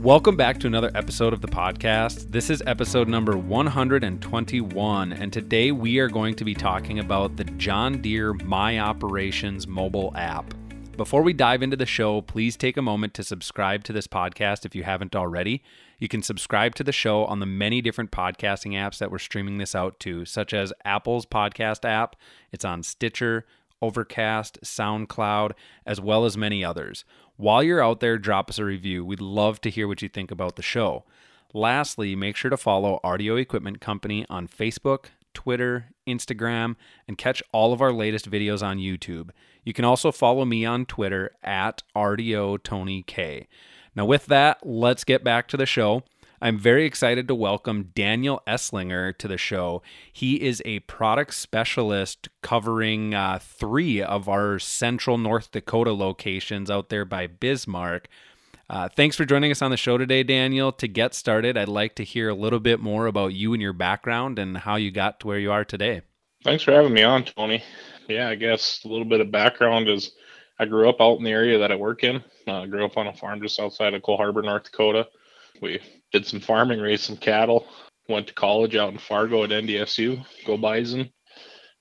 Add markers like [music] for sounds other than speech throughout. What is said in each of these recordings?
Welcome back to another episode of the podcast. This is episode number 121, and today we are going to be talking about the John Deere My Operations mobile app. Before we dive into the show, please take a moment to subscribe to this podcast if you haven't already. You can subscribe to the show on the many different podcasting apps that we're streaming this out to, such as Apple's podcast app, it's on Stitcher, Overcast, SoundCloud, as well as many others. While you're out there, drop us a review. We'd love to hear what you think about the show. Lastly, make sure to follow RDO Equipment Company on Facebook, Twitter, Instagram, and catch all of our latest videos on YouTube. You can also follow me on Twitter at RDO Tony K. Now, with that, let's get back to the show. I'm very excited to welcome Daniel Esslinger to the show. He is a product specialist covering uh, three of our central North Dakota locations out there by Bismarck. Uh, thanks for joining us on the show today, Daniel. To get started, I'd like to hear a little bit more about you and your background and how you got to where you are today. Thanks for having me on, Tony. Yeah, I guess a little bit of background is I grew up out in the area that I work in. Uh, I grew up on a farm just outside of Coleharbor, North Dakota. We did some farming, raised some cattle, went to college out in Fargo at NDSU, go Bison.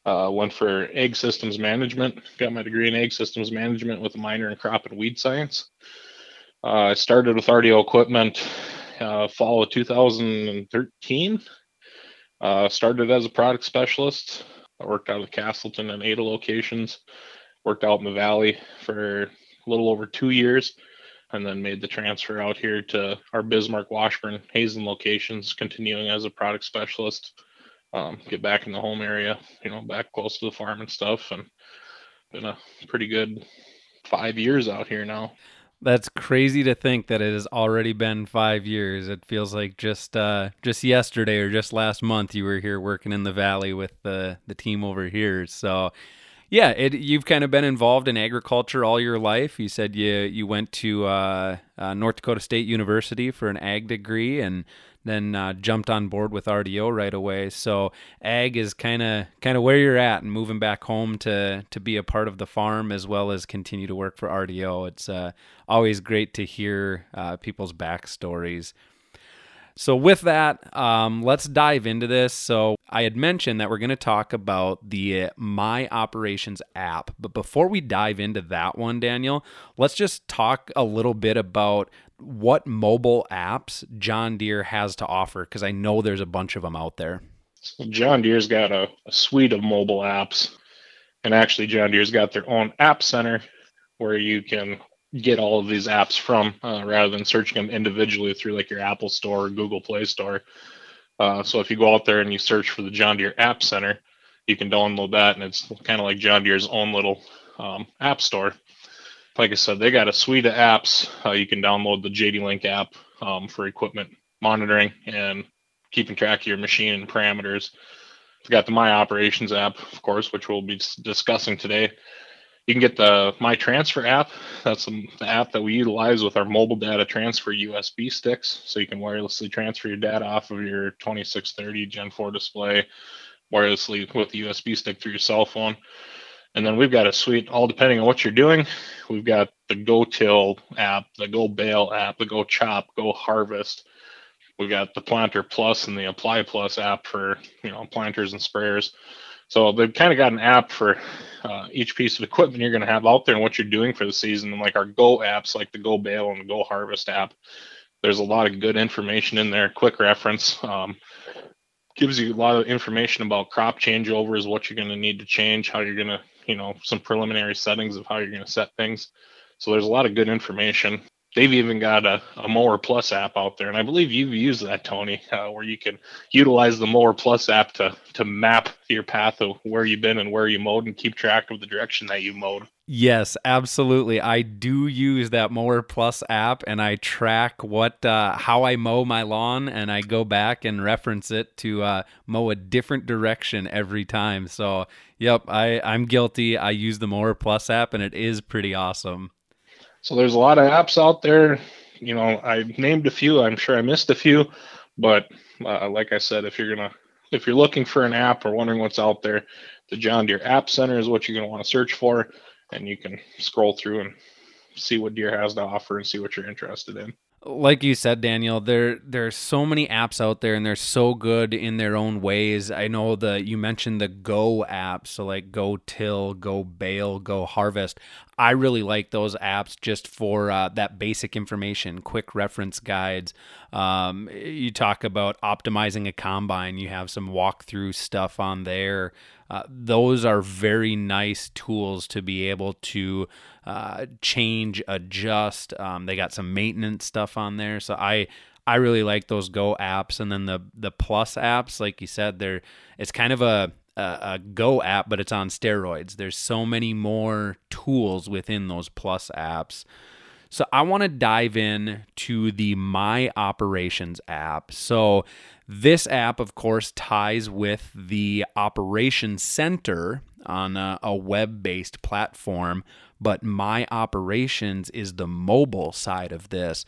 Uh, went for ag systems management, got my degree in ag systems management with a minor in crop and weed science. Uh, I started with RDO equipment uh, fall of 2013. Uh, started as a product specialist. I worked out of the Castleton and Ada locations. Worked out in the valley for a little over two years and then made the transfer out here to our Bismarck, Washburn, Hazen locations, continuing as a product specialist. Um, get back in the home area, you know, back close to the farm and stuff, and been a pretty good five years out here now. That's crazy to think that it has already been five years. It feels like just uh, just yesterday or just last month you were here working in the valley with the the team over here. So yeah, it, you've kind of been involved in agriculture all your life. You said you you went to uh, uh, North Dakota State University for an ag degree, and then uh, jumped on board with RDO right away. So ag is kind of kind of where you're at, and moving back home to to be a part of the farm as well as continue to work for RDO. It's uh, always great to hear uh, people's backstories. So, with that, um, let's dive into this. So, I had mentioned that we're going to talk about the My Operations app. But before we dive into that one, Daniel, let's just talk a little bit about what mobile apps John Deere has to offer because I know there's a bunch of them out there. John Deere's got a, a suite of mobile apps. And actually, John Deere's got their own app center where you can get all of these apps from uh, rather than searching them individually through like your Apple Store or Google Play Store. Uh, so if you go out there and you search for the John Deere App Center, you can download that, and it's kind of like John Deere's own little um, app store. Like I said, they got a suite of apps. Uh, you can download the JD Link app um, for equipment monitoring and keeping track of your machine and parameters. We've got the My Operations app, of course, which we'll be discussing today. You can get the My Transfer app. That's the app that we utilize with our mobile data transfer USB sticks. So you can wirelessly transfer your data off of your 2630 Gen 4 display wirelessly with the USB stick through your cell phone. And then we've got a suite, all depending on what you're doing. We've got the Go Till app, the Go Bale app, the Go Chop, Go Harvest. We've got the Planter Plus and the Apply Plus app for you know planters and sprayers. So they've kind of got an app for uh, each piece of equipment you're going to have out there and what you're doing for the season. And like our Go apps, like the Go Bale and the Go Harvest app, there's a lot of good information in there. Quick reference um, gives you a lot of information about crop changeovers, what you're going to need to change, how you're going to, you know, some preliminary settings of how you're going to set things. So there's a lot of good information. They've even got a, a mower plus app out there and i believe you've used that tony uh, where you can utilize the mower plus app to to map your path of where you've been and where you mowed and keep track of the direction that you mowed. Yes absolutely. I do use that mower plus app and i track what uh, how i mow my lawn and i go back and reference it to uh, mow a different direction every time. So yep i i'm guilty. I use the mower plus app and it is pretty awesome so there's a lot of apps out there. You know, I named a few. I'm sure I missed a few, but uh, like I said, if you're gonna if you're looking for an app or wondering what's out there, the John Deere App Center is what you're gonna want to search for, and you can scroll through and see what Deere has to offer and see what you're interested in like you said daniel there there are so many apps out there and they're so good in their own ways. I know that you mentioned the go apps so like go till go bale go harvest. I really like those apps just for uh, that basic information quick reference guides. Um, you talk about optimizing a combine. You have some walkthrough stuff on there uh, those are very nice tools to be able to uh, change, adjust. Um, they got some maintenance stuff on there, so I I really like those Go apps, and then the the Plus apps, like you said, they're it's kind of a a, Go app, but it's on steroids. There's so many more tools within those Plus apps. So I want to dive in to the My Operations app. So this app, of course, ties with the Operations Center on a, a web based platform, but My Operations is the mobile side of this.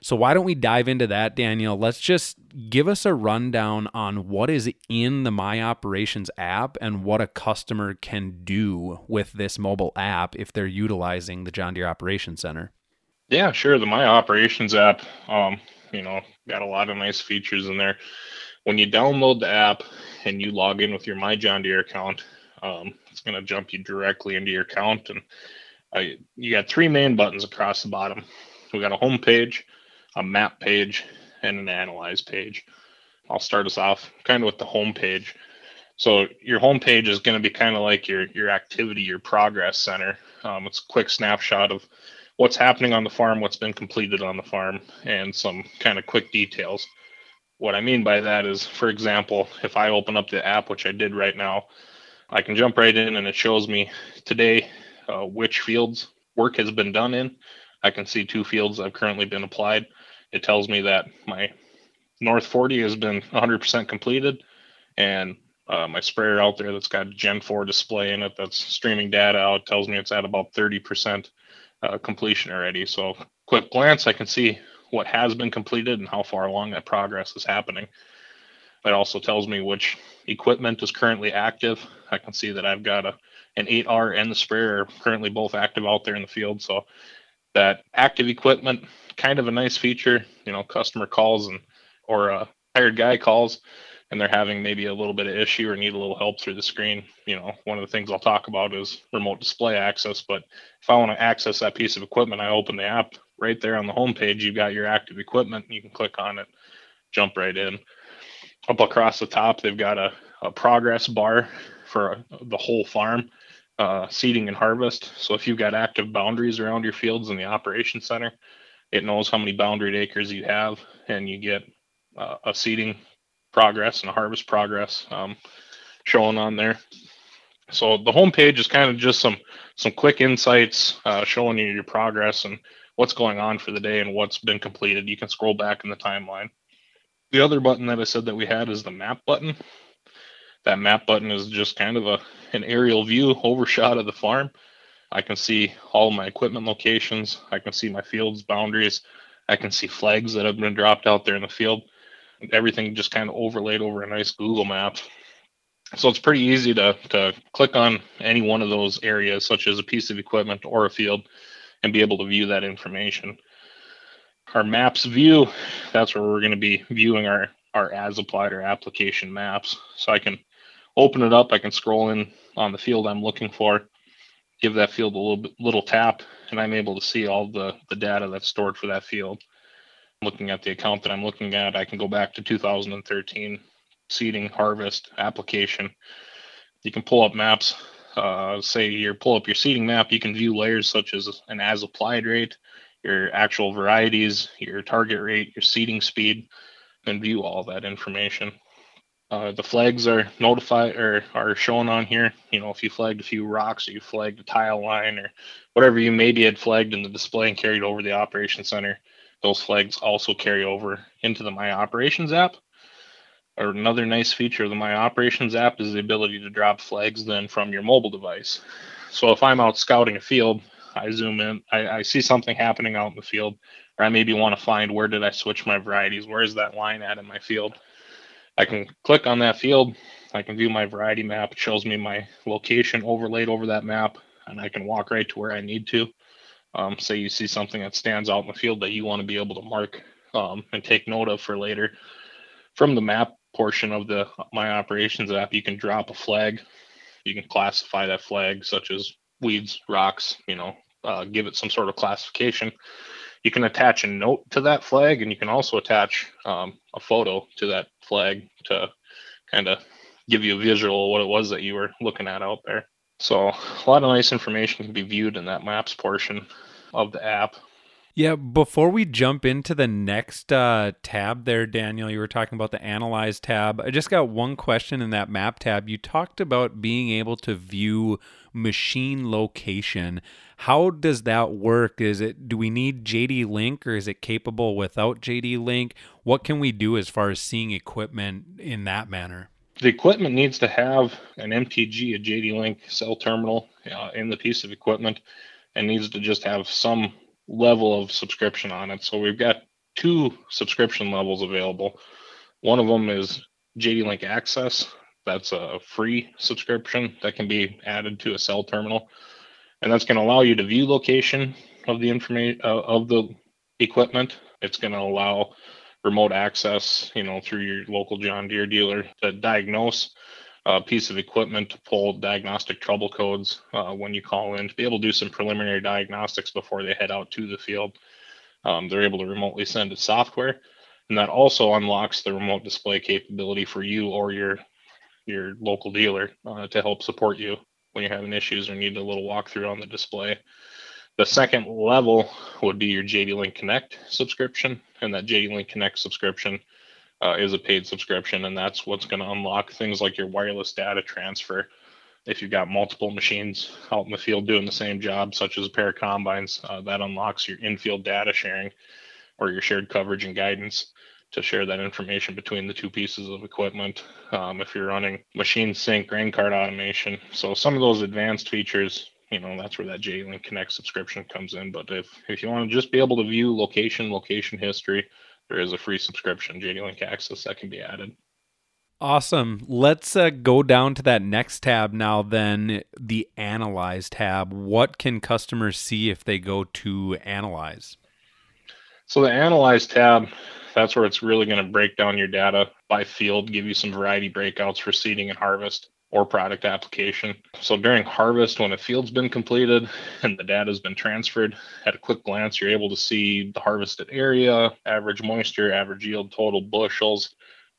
So, why don't we dive into that, Daniel? Let's just give us a rundown on what is in the My Operations app and what a customer can do with this mobile app if they're utilizing the John Deere Operations Center. Yeah, sure. The My Operations app, um, you know, got a lot of nice features in there. When you download the app and you log in with your My John Deere account, um, it's going to jump you directly into your account. And I, you got three main buttons across the bottom. We got a home page, a map page, and an analyze page. I'll start us off kind of with the home page. So your home page is going to be kind of like your your activity, your progress center. Um, it's a quick snapshot of what's happening on the farm, what's been completed on the farm, and some kind of quick details. What I mean by that is, for example, if I open up the app, which I did right now, I can jump right in and it shows me today uh, which fields work has been done in. I can see two fields have currently been applied. It tells me that my North 40 has been 100% completed, and uh, my sprayer out there that's got Gen 4 display in it that's streaming data out tells me it's at about 30% uh, completion already. So, quick glance, I can see what has been completed and how far along that progress is happening. It also tells me which equipment is currently active. I can see that I've got a an 8R and the sprayer are currently both active out there in the field. So that active equipment, kind of a nice feature. You know, customer calls and or a hired guy calls and they're having maybe a little bit of issue or need a little help through the screen. You know, one of the things I'll talk about is remote display access. But if I want to access that piece of equipment, I open the app right there on the home page. You've got your active equipment. You can click on it, jump right in. Up across the top, they've got a, a progress bar for the whole farm, uh, seeding and harvest. So if you've got active boundaries around your fields in the operation center, it knows how many boundaried acres you have, and you get uh, a seeding progress and harvest progress um, showing on there. So the home page is kind of just some some quick insights uh, showing you your progress and what's going on for the day and what's been completed. You can scroll back in the timeline. The other button that I said that we had is the map button. That map button is just kind of a an aerial view overshot of the farm. I can see all my equipment locations. I can see my fields boundaries. I can see flags that have been dropped out there in the field. Everything just kind of overlaid over a nice Google map. So it's pretty easy to, to click on any one of those areas, such as a piece of equipment or a field, and be able to view that information. Our maps view, that's where we're going to be viewing our, our as applied or application maps. So I can open it up, I can scroll in on the field I'm looking for, give that field a little bit, little tap, and I'm able to see all the, the data that's stored for that field. Looking at the account that I'm looking at, I can go back to 2013 seeding, harvest, application. You can pull up maps. Uh, say you pull up your seeding map, you can view layers such as an as applied rate. your actual varieties, your target rate, your seeding speed, and view all that information. Uh, the flags are notified or are shown on here. You know, if you flagged a few rocks or you flagged a tile line or whatever you maybe had flagged in the display and carried over the operation center, those flags also carry over into the My Operations app. Or another nice feature of the My Operations app is the ability to drop flags then from your mobile device. So if I'm out scouting a field, I zoom in, I, I see something happening out in the field, or I maybe want to find where did I switch my varieties? Where is that line at in my field? I can click on that field. I can view my variety map. It shows me my location overlaid over that map, and I can walk right to where I need to. Um, say you see something that stands out in the field that you want to be able to mark um, and take note of for later. From the map portion of the My Operations app, you can drop a flag. You can classify that flag, such as weeds, rocks, you know, uh, give it some sort of classification. You can attach a note to that flag, and you can also attach um, a photo to that flag to kind of give you a visual of what it was that you were looking at out there. So a lot of nice information can be viewed in that maps portion of the app. Yeah, before we jump into the next uh, tab there, Daniel, you were talking about the Analyze tab. I just got one question in that map tab. You talked about being able to view machine location. How does that work? Is it do we need JD Link or is it capable without JD Link? What can we do as far as seeing equipment in that manner? The equipment needs to have an MTG, a JD Link cell terminal uh, in the piece of equipment, and needs to just have some level of subscription on it. So we've got two subscription levels available. One of them is JD Link Access. That's a free subscription that can be added to a cell terminal, and that's going to allow you to view location of the information uh, of the equipment. It's going to allow remote access, you know, through your local John Deere dealer to diagnose a piece of equipment to pull diagnostic trouble codes uh, when you call in to be able to do some preliminary diagnostics before they head out to the field. Um, they're able to remotely send it software, and that also unlocks the remote display capability for you or your your local dealer uh, to help support you when you're having issues or need a little walkthrough on the display. The second level would be your JD Link Connect subscription, and that JD Link Connect subscription uh, is a paid subscription, and that's what's going to unlock things like your wireless data transfer. If you've got multiple machines out in the field doing the same job, such as a pair of combines, uh, that unlocks your in-field data sharing or your shared coverage and guidance to share that information between the two pieces of equipment. Um, if you're running machine sync, grain cart automation, so some of those advanced features you know that's where that JLink Connect subscription comes in. But if if you want to just be able to view location, location history, there is a free subscription, JD Access, that can be added. Awesome. Let's uh, go down to that next tab now. Then the Analyze tab. What can customers see if they go to Analyze? So the Analyze tab, that's where it's really going to break down your data by field, give you some variety breakouts for seeding and harvest or product application. So during harvest, when a field's been completed and the data has been transferred, at a quick glance, you're able to see the harvested area, average moisture, average yield, total bushels,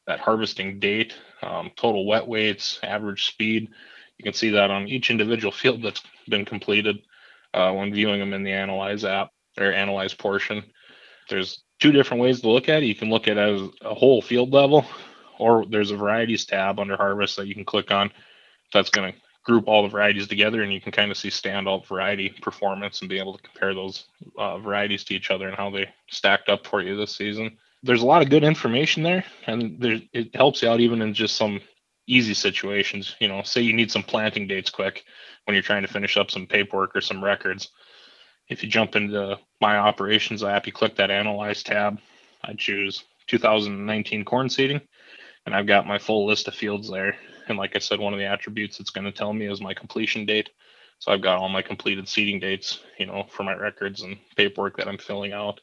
that harvesting date, um, total wet weights, average speed. You can see that on each individual field that's been completed uh, when viewing them in the Analyze app or Analyze portion. There's two different ways to look at it. You can look at it as a whole field level, or there's a varieties tab under harvest that you can click on. That's going to group all the varieties together and you can kind of see standout variety performance and be able to compare those uh, varieties to each other and how they stacked up for you this season. There's a lot of good information there and there, it helps you out even in just some easy situations. You know, say you need some planting dates quick when you're trying to finish up some paperwork or some records. If you jump into my operations app, you click that analyze tab. I choose 2019 corn seeding and I've got my full list of fields there. And like I said, one of the attributes it's going to tell me is my completion date. So I've got all my completed seeding dates, you know, for my records and paperwork that I'm filling out.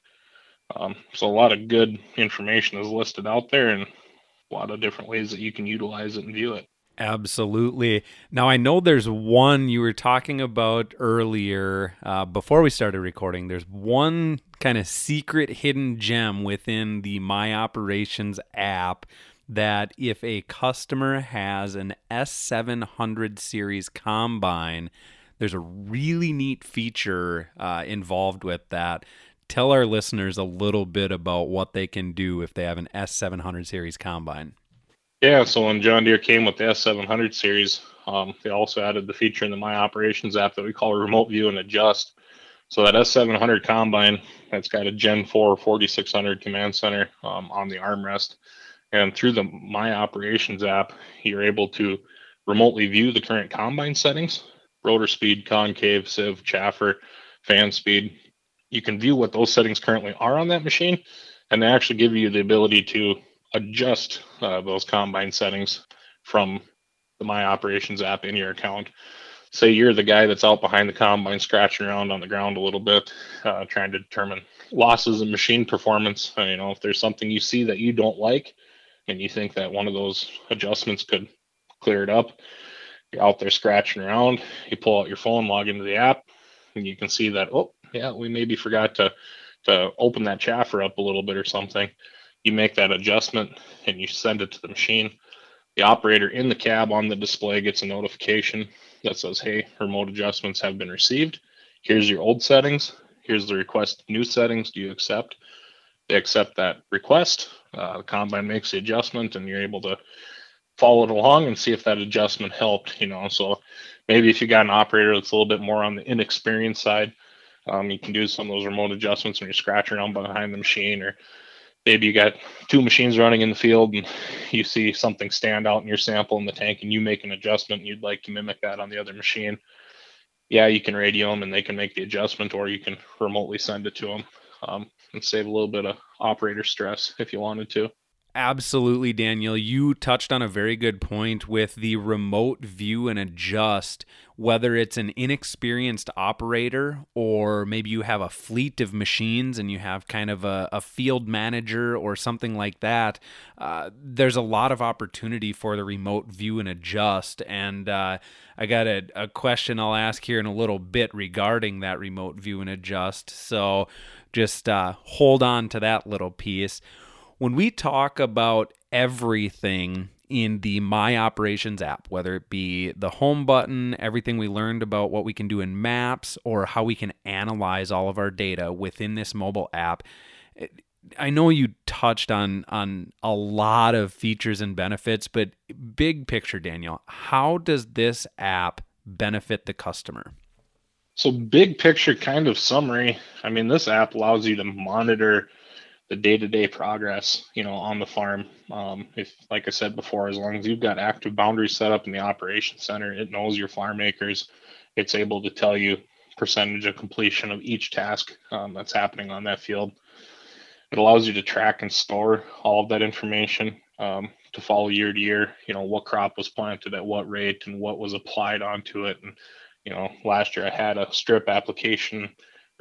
Um, so a lot of good information is listed out there and a lot of different ways that you can utilize it and view it. Absolutely. Now, I know there's one you were talking about earlier uh, before we started recording. There's one kind of secret hidden gem within the My Operations app that if a customer has an S700 series combine, there's a really neat feature uh, involved with that. tell our listeners a little bit about what they can do if they have an S700 series combine. Yeah, so when John Deere came with the S700 series, um, they also added the feature in the My Operations app that we call Remote View and Adjust. So that S700 combine, that's got a Gen 4 4600 command center um, on the armrest. And through the My Operations app, you're able to remotely view the current combine settings, rotor speed, concave, sieve, chaffer, fan speed. You can view what those settings currently are on that machine, and they actually give you the ability to adjust uh, those combine settings from the My Operations app in your account. Say you're the guy that's out behind the combine, scratching around on the ground a little bit, uh, trying to determine losses in machine performance. You know, if there's something you see that you don't like, and you think that one of those adjustments could clear it up, you're out there scratching around. You pull out your phone, log into the app, and you can see that. Oh, yeah, we maybe forgot to to open that chaffer up a little bit or something you make that adjustment and you send it to the machine. The operator in the cab on the display gets a notification that says, hey, remote adjustments have been received. Here's your old settings. Here's the request new settings. Do you accept? They accept that request. Uh, the combine makes the adjustment and you're able to follow it along and see if that adjustment helped, you know. So maybe if you got an operator that's a little bit more on the inexperienced side, um, you can do some of those remote adjustments when you're scratching around behind the machine or maybe you got two machines running in the field and you see something stand out in your sample in the tank and you make an adjustment and you'd like to mimic that on the other machine yeah you can radio them and they can make the adjustment or you can remotely send it to them um, and save a little bit of operator stress if you wanted to Absolutely, Daniel. You touched on a very good point with the remote view and adjust, whether it's an inexperienced operator or maybe you have a fleet of machines and you have kind of a, a field manager or something like that. Uh, there's a lot of opportunity for the remote view and adjust. And uh, I got a, a question I'll ask here in a little bit regarding that remote view and adjust. So just uh, hold on to that little piece when we talk about everything in the My Operations app, whether it be the home button, everything we learned about what we can do in maps, or how we can analyze all of our data within this mobile app. I know you touched on on a lot of features and benefits, but big picture, Daniel, how does this app benefit the customer? So, big picture kind of summary. I mean, this app allows you to monitor the day-to-day progress you know on the farm. Um, if like i said before as long as you've got active boundaries set up in the operation center it knows your farm acres it's able to tell you percentage of completion of each task um, that's happening on that field. It allows you to track and store all of that information um, to follow year to year you know what crop was planted at what rate and what was applied onto it. And you know last year i had a strip application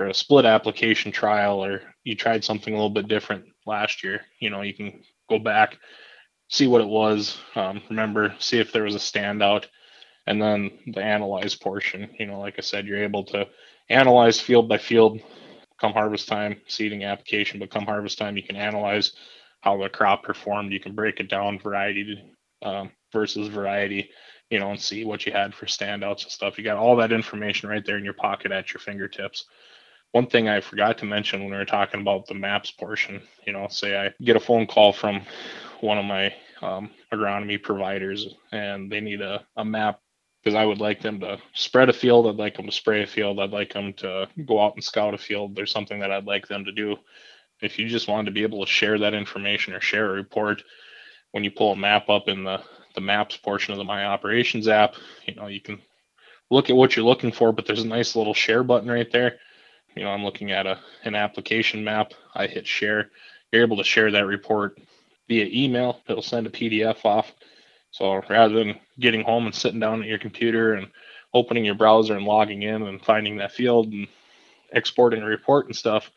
or a split application trial or you tried something a little bit different last year you know you can go back see what it was um, remember see if there was a standout and then the analyze portion you know like i said you're able to analyze field by field come harvest time seeding application but come harvest time you can analyze how the crop performed you can break it down variety um, versus variety you know and see what you had for standouts and stuff. You got all that information right there in your pocket at your fingertips one thing I forgot to mention when we were talking about the maps portion, you know, say I get a phone call from one of my um, agronomy providers and they need a, a map because I would like them to spread a field. I'd like them to spray a field. I'd like them to go out and scout a field. There's something that I'd like them to do. If you just wanted to be able to share that information or share a report, when you pull a map up in the, the maps portion of the My Operations app, you know, you can look at what you're looking for, but there's a nice little share button right there you know, I'm looking at a an application map. I hit share. You're able to share that report via email. It'll send a PDF off. So rather than getting home and sitting down at your computer and opening your browser and logging in and finding that field and exporting a report and stuff,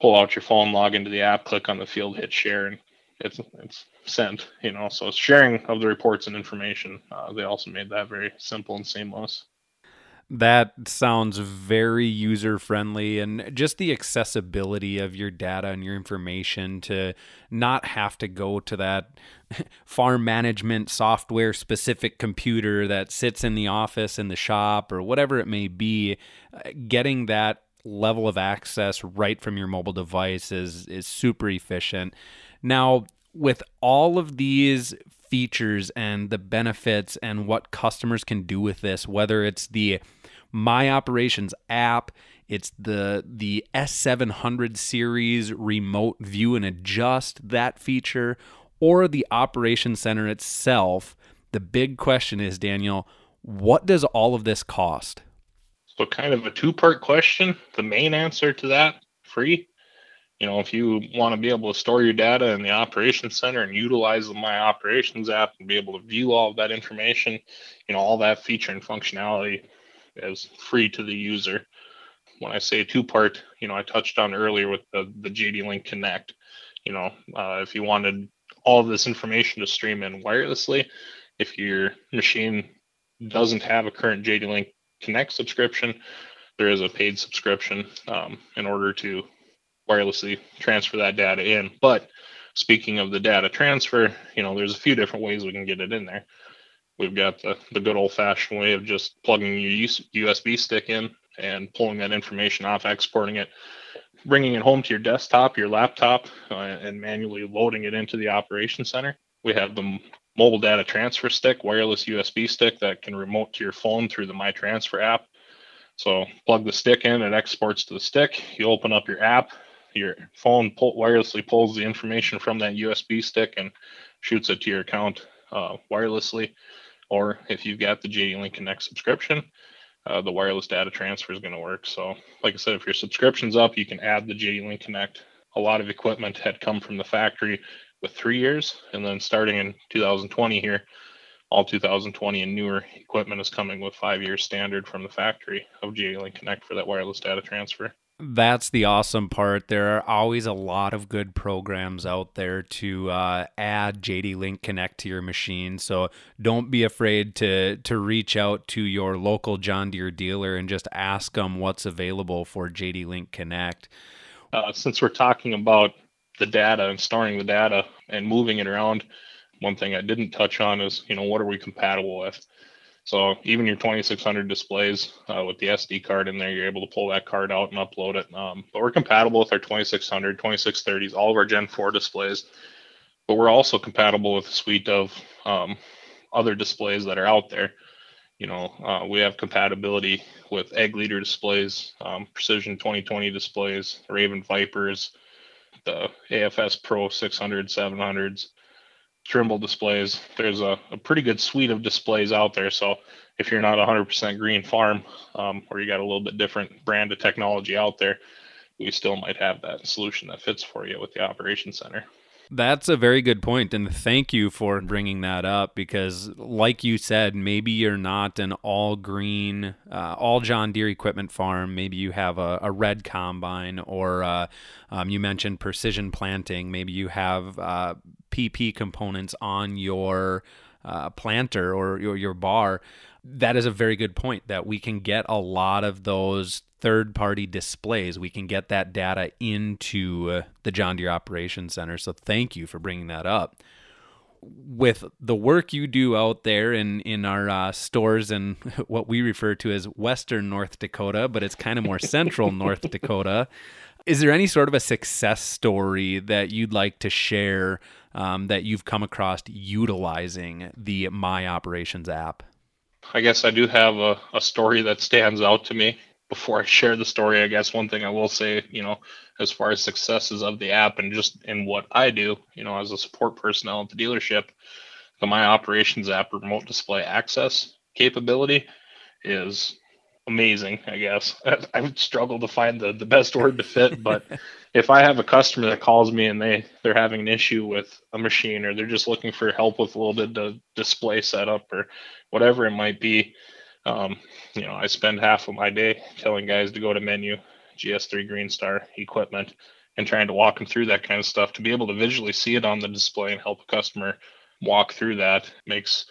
pull out your phone, log into the app, click on the field, hit share, and it's it's sent. You know, so sharing of the reports and information. Uh, they also made that very simple and seamless. That sounds very user friendly and just the accessibility of your data and your information to not have to go to that [laughs] farm management software specific computer that sits in the office in the shop or whatever it may be. Getting that level of access right from your mobile device is is super efficient. Now, with all of these features and the benefits and what customers can do with this, whether it's the My Operations app, it's the the S700 series remote view and adjust that feature or the operation center itself. The big question is Daniel, what does all of this cost? So kind of a two-part question. The main answer to that, free. You know, if you want to be able to store your data in the operations center and utilize the My Operations app and be able to view all of that information, you know, all that feature and functionality is free to the user. When I say two part, you know, I touched on earlier with the, the JD Link Connect. You know, uh, if you wanted all this information to stream in wirelessly, if your machine doesn't have a current JD Link Connect subscription, there is a paid subscription um, in order to wirelessly transfer that data in. But speaking of the data transfer, you know, there's a few different ways we can get it in there. We've got the, the good old fashioned way of just plugging your USB stick in and pulling that information off, exporting it, bringing it home to your desktop, your laptop, uh, and manually loading it into the operation center. We have the mobile data transfer stick, wireless USB stick that can remote to your phone through the My Transfer app. So plug the stick in, it exports to the stick. You open up your app, your phone pull, wirelessly pulls the information from that USB stick and shoots it to your account uh, wirelessly. Or if you've got the JD Link Connect subscription, uh, the wireless data transfer is going to work. So, like I said, if your subscription's up, you can add the JD Link Connect. A lot of equipment had come from the factory with three years, and then starting in 2020 here, all 2020 and newer equipment is coming with five years standard from the factory of JD Link Connect for that wireless data transfer. That's the awesome part. There are always a lot of good programs out there to uh, add JD Link Connect to your machine. So don't be afraid to to reach out to your local John Deere dealer and just ask them what's available for JD Link Connect. Uh, since we're talking about the data and storing the data and moving it around, one thing I didn't touch on is you know what are we compatible with? So even your 2600 displays uh, with the SD card in there, you're able to pull that card out and upload it. Um, but we're compatible with our 2600, 2630s, all of our Gen 4 displays. But we're also compatible with a suite of um, other displays that are out there. You know, uh, we have compatibility with Ag Leader displays, um, Precision 2020 displays, Raven Vipers, the AFS Pro 600, 700s, Trimble displays. There's a, a, pretty good suite of displays out there. So if you're not 100% green farm um, or you got a little bit different brand of technology out there, we still might have that solution that fits for you with the operation center. That's a very good point, and thank you for bringing that up because, like you said, maybe you're not an all green, uh, all John Deere equipment farm. Maybe you have a, a red combine, or uh, um, you mentioned precision planting. Maybe you have uh, PP components on your uh, planter or your, your bar. That is a very good point that we can get a lot of those third party displays. We can get that data into uh, the John Deere Operations Center. So thank you for bringing that up. With the work you do out there in, in our uh, stores and [laughs] what we refer to as Western North Dakota, but it's kind of more central [laughs] North Dakota, is there any sort of a success story that you'd like to share um, that you've come across utilizing the My Operations app? I guess I do have a, a story that stands out to me before I share the story, I guess one thing I will say, you know, as far as successes of the app and just in what I do, you know, as a support personnel at the dealership, the My Operations app remote display access capability is amazing, I guess. [laughs] I would struggle to find the, the best word to fit, but [laughs] if I have a customer that calls me and they they're having an issue with a machine or they're just looking for help with a little bit of display setup or whatever it might be, um, you know, I spend half of my day telling guys to go to menu, GS3 Green Star equipment, and trying to walk them through that kind of stuff. To be able to visually see it on the display and help a customer walk through that makes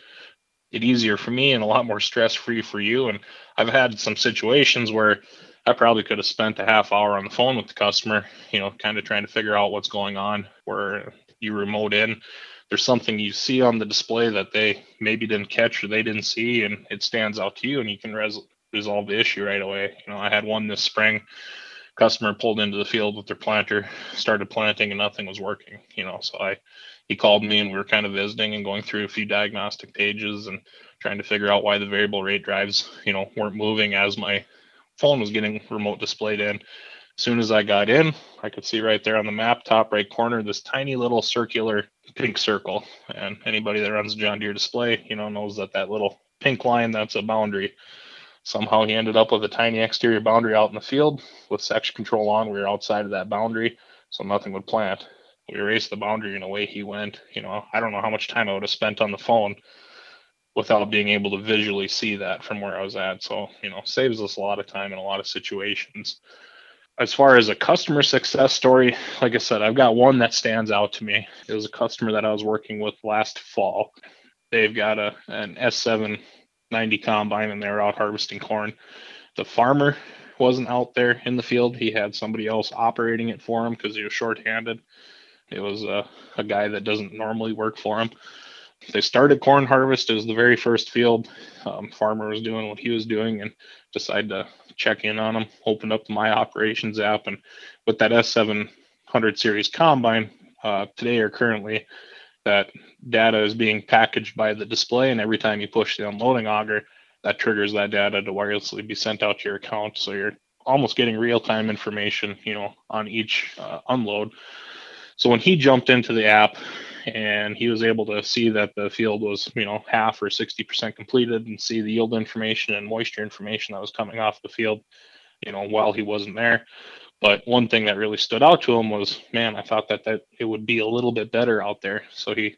it easier for me and a lot more stress free for you. And I've had some situations where I probably could have spent a half hour on the phone with the customer, you know, kind of trying to figure out what's going on where you remote in there's something you see on the display that they maybe didn't catch or they didn't see and it stands out to you and you can res- resolve the issue right away. You know, I had one this spring. Customer pulled into the field with their planter, started planting, and nothing was working. You know, so I he called me and we were kind of visiting and going through a few diagnostic pages and trying to figure out why the variable rate drives, you know, weren't moving as my phone was getting remote displayed in. As soon as I got in, I could see right there on the map, top right corner, this tiny little circular pink circle. And anybody that runs a John Deere display, you know, knows that that little pink line, that's a boundary. Somehow he ended up with a tiny exterior boundary out in the field with section control on. We were outside of that boundary, so nothing would plant. We erased the boundary and away he went. You know, I don't know how much time I would have spent on the phone without being able to visually see that from where I was at. So, you know, saves us a lot of time in a lot of situations. As far as a customer success story, like I said, I've got one that stands out to me. It was a customer that I was working with last fall. They've got a an S7 90 combine and they're out harvesting corn. The farmer wasn't out there in the field. He had somebody else operating it for him because he was shorthanded. It was a, a guy that doesn't normally work for him. They started corn harvest. Was the very first field. Um, farmer was doing what he was doing and decided to check in on him. Opened up My Operations app and with that S700 series combine uh, today or currently, that data is being packaged by the display, and every time you push the unloading auger, that triggers that data to wirelessly be sent out to your account. So you're almost getting real time information, you know, on each uh, unload. So when he jumped into the app and he was able to see that the field was, you know, half or 60% completed and see the yield information and moisture information that was coming off the field, you know, while he wasn't there. But one thing that really stood out to him was, man, I thought that that it would be a little bit better out there. So he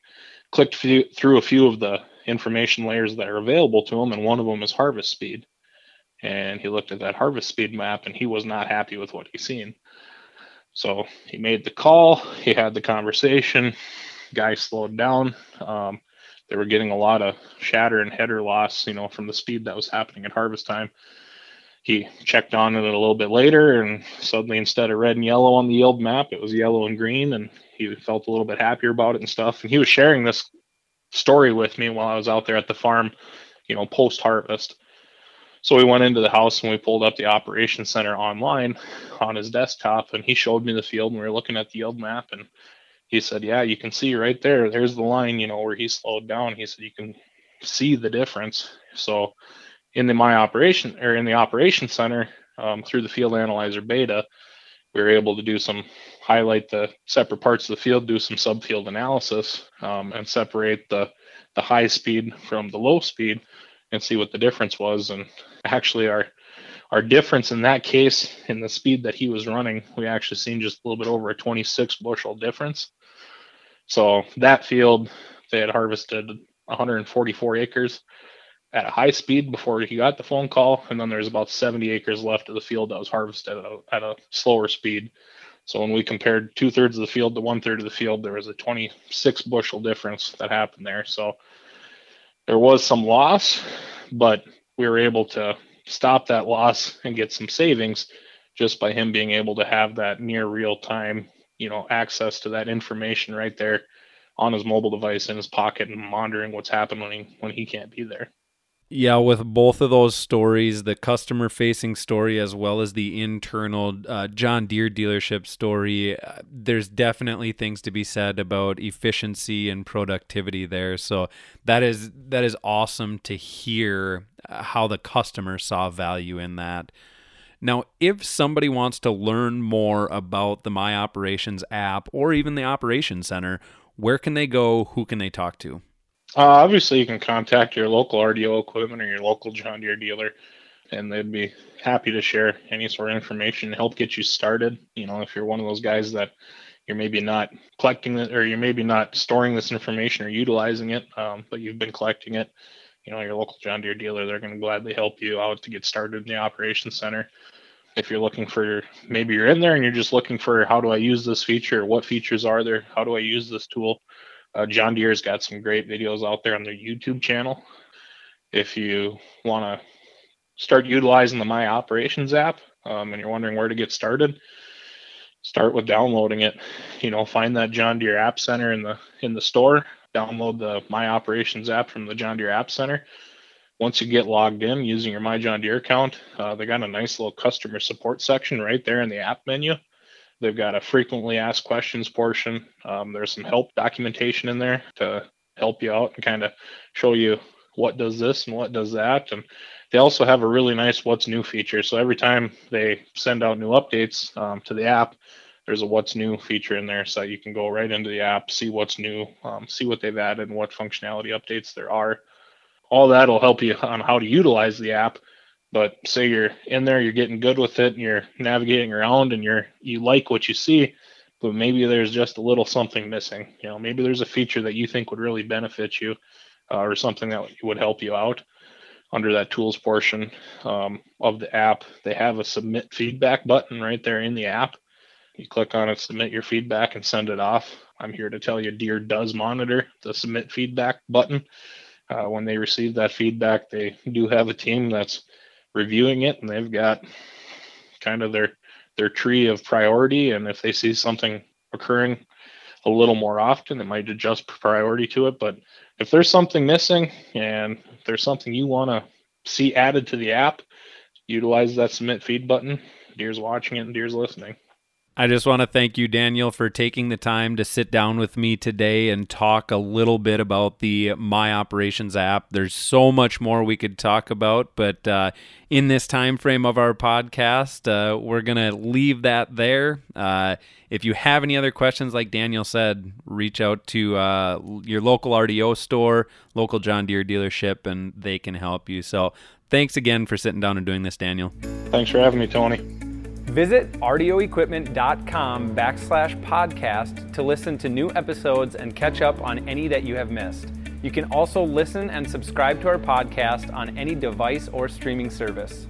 clicked few, through a few of the information layers that are available to him, and one of them is harvest speed. And he looked at that harvest speed map, and he was not happy with what he seen. So he made the call, he had the conversation, guy slowed down. Um, they were getting a lot of shatter and header loss, you know, from the speed that was happening at harvest time. He checked on it a little bit later, and suddenly instead of red and yellow on the yield map, it was yellow and green, and he felt a little bit happier about it and stuff. And he was sharing this story with me while I was out there at the farm, you know, post harvest. So we went into the house and we pulled up the operations center online on his desktop and he showed me the field and we were looking at the yield map and he said, Yeah, you can see right there. There's the line, you know, where he slowed down. He said you can see the difference. So in the my operation or in the operation center um, through the field analyzer beta, we were able to do some highlight the separate parts of the field, do some subfield analysis, um, and separate the the high speed from the low speed and see what the difference was. And actually, our our difference in that case, in the speed that he was running, we actually seen just a little bit over a 26 bushel difference. So that field, they had harvested 144 acres at a high speed before he got the phone call, and then there's about 70 acres left of the field that was harvested at a, at a slower speed. So when we compared two thirds of the field to one third of the field, there was a 26 bushel difference that happened there. So there was some loss, but we were able to stop that loss and get some savings just by him being able to have that near real time, you know, access to that information right there on his mobile device in his pocket and monitoring what's happening when he, can't be there. Yeah, with both of those stories, the customer facing story as well as the internal uh, John Deere dealership story, uh, there's definitely things to be said about efficiency and productivity there. So that is that is awesome to hear uh, how the customer saw value in that. Now, if somebody wants to learn more about the My Operations app or even the Operations Center, where can they go? Who can they talk to? Uh, obviously, you can contact your local RDO equipment or your local John Deere dealer, and they'd be happy to share any sort of information, to help get you started. You know, if you're one of those guys that you're maybe not collecting it, or you're maybe not storing this information or utilizing it, um, but you've been collecting it, you know, your local John Deere dealer, they're going to gladly help you out to get started in the operations center. If you're looking for, maybe you're in there and you're just looking for how do I use this feature? What features are there? How do I use this tool? Uh, John Deere's got some great videos out there on their YouTube channel. If you want to start utilizing the My Operations app um, and you're wondering where to get started, start with downloading it. You know, find that John Deere App Center in the in the store. Download the My Operations app from the John Deere App Center. once you get logged in using your My John Deere account, uh, they got a nice little customer support section right there in the app menu. They've got a frequently asked questions portion. Um, there's some help documentation in there to help you out and kind of show you what does this and what does that. And they also have a really nice what's new feature. So every time they send out new updates um, to the app, there's a what's new feature in there so you can go right into the app, see what's new, um, see what they've added and what functionality updates there are. All that will help you on how to utilize the app. But say you're in there, you're getting good with it, and you're navigating around, and you're you like what you see, but maybe there's just a little something missing. You know, maybe there's a feature that you think would really benefit you, uh, or something that would help you out. Under that tools portion um, of the app, they have a submit feedback button right there in the app you click on it, submit your feedback, and send it off. I'm here to tell you Deere does monitor the submit feedback button. Uh, when they receive that feedback, they do have a team that's reviewing it, and they've got kind of their their tree of priority. And if they see something occurring a little more often, it might adjust priority to it. But if there's something missing and there's something you want to see added to the app, utilize that submit feed button. Deere's watching it and Deere's listening. I just want to thank you, Daniel, for taking the time to sit down with me today and talk a little bit about the My Operations app. There's so much more we could talk about, but uh, in this time frame of our podcast, uh, we're to leave that there. Uh, if you have any other questions, like Daniel said, reach out to uh, your local RDO store, local John Deere dealership, and they can help you. So, thanks again for sitting down and doing this, Daniel. Thanks for having me, Tony. Visit rdOequipment.com backslash podcast to listen to new episodes and catch up on any that you have missed. You can also listen and subscribe to our podcast on any device or streaming service.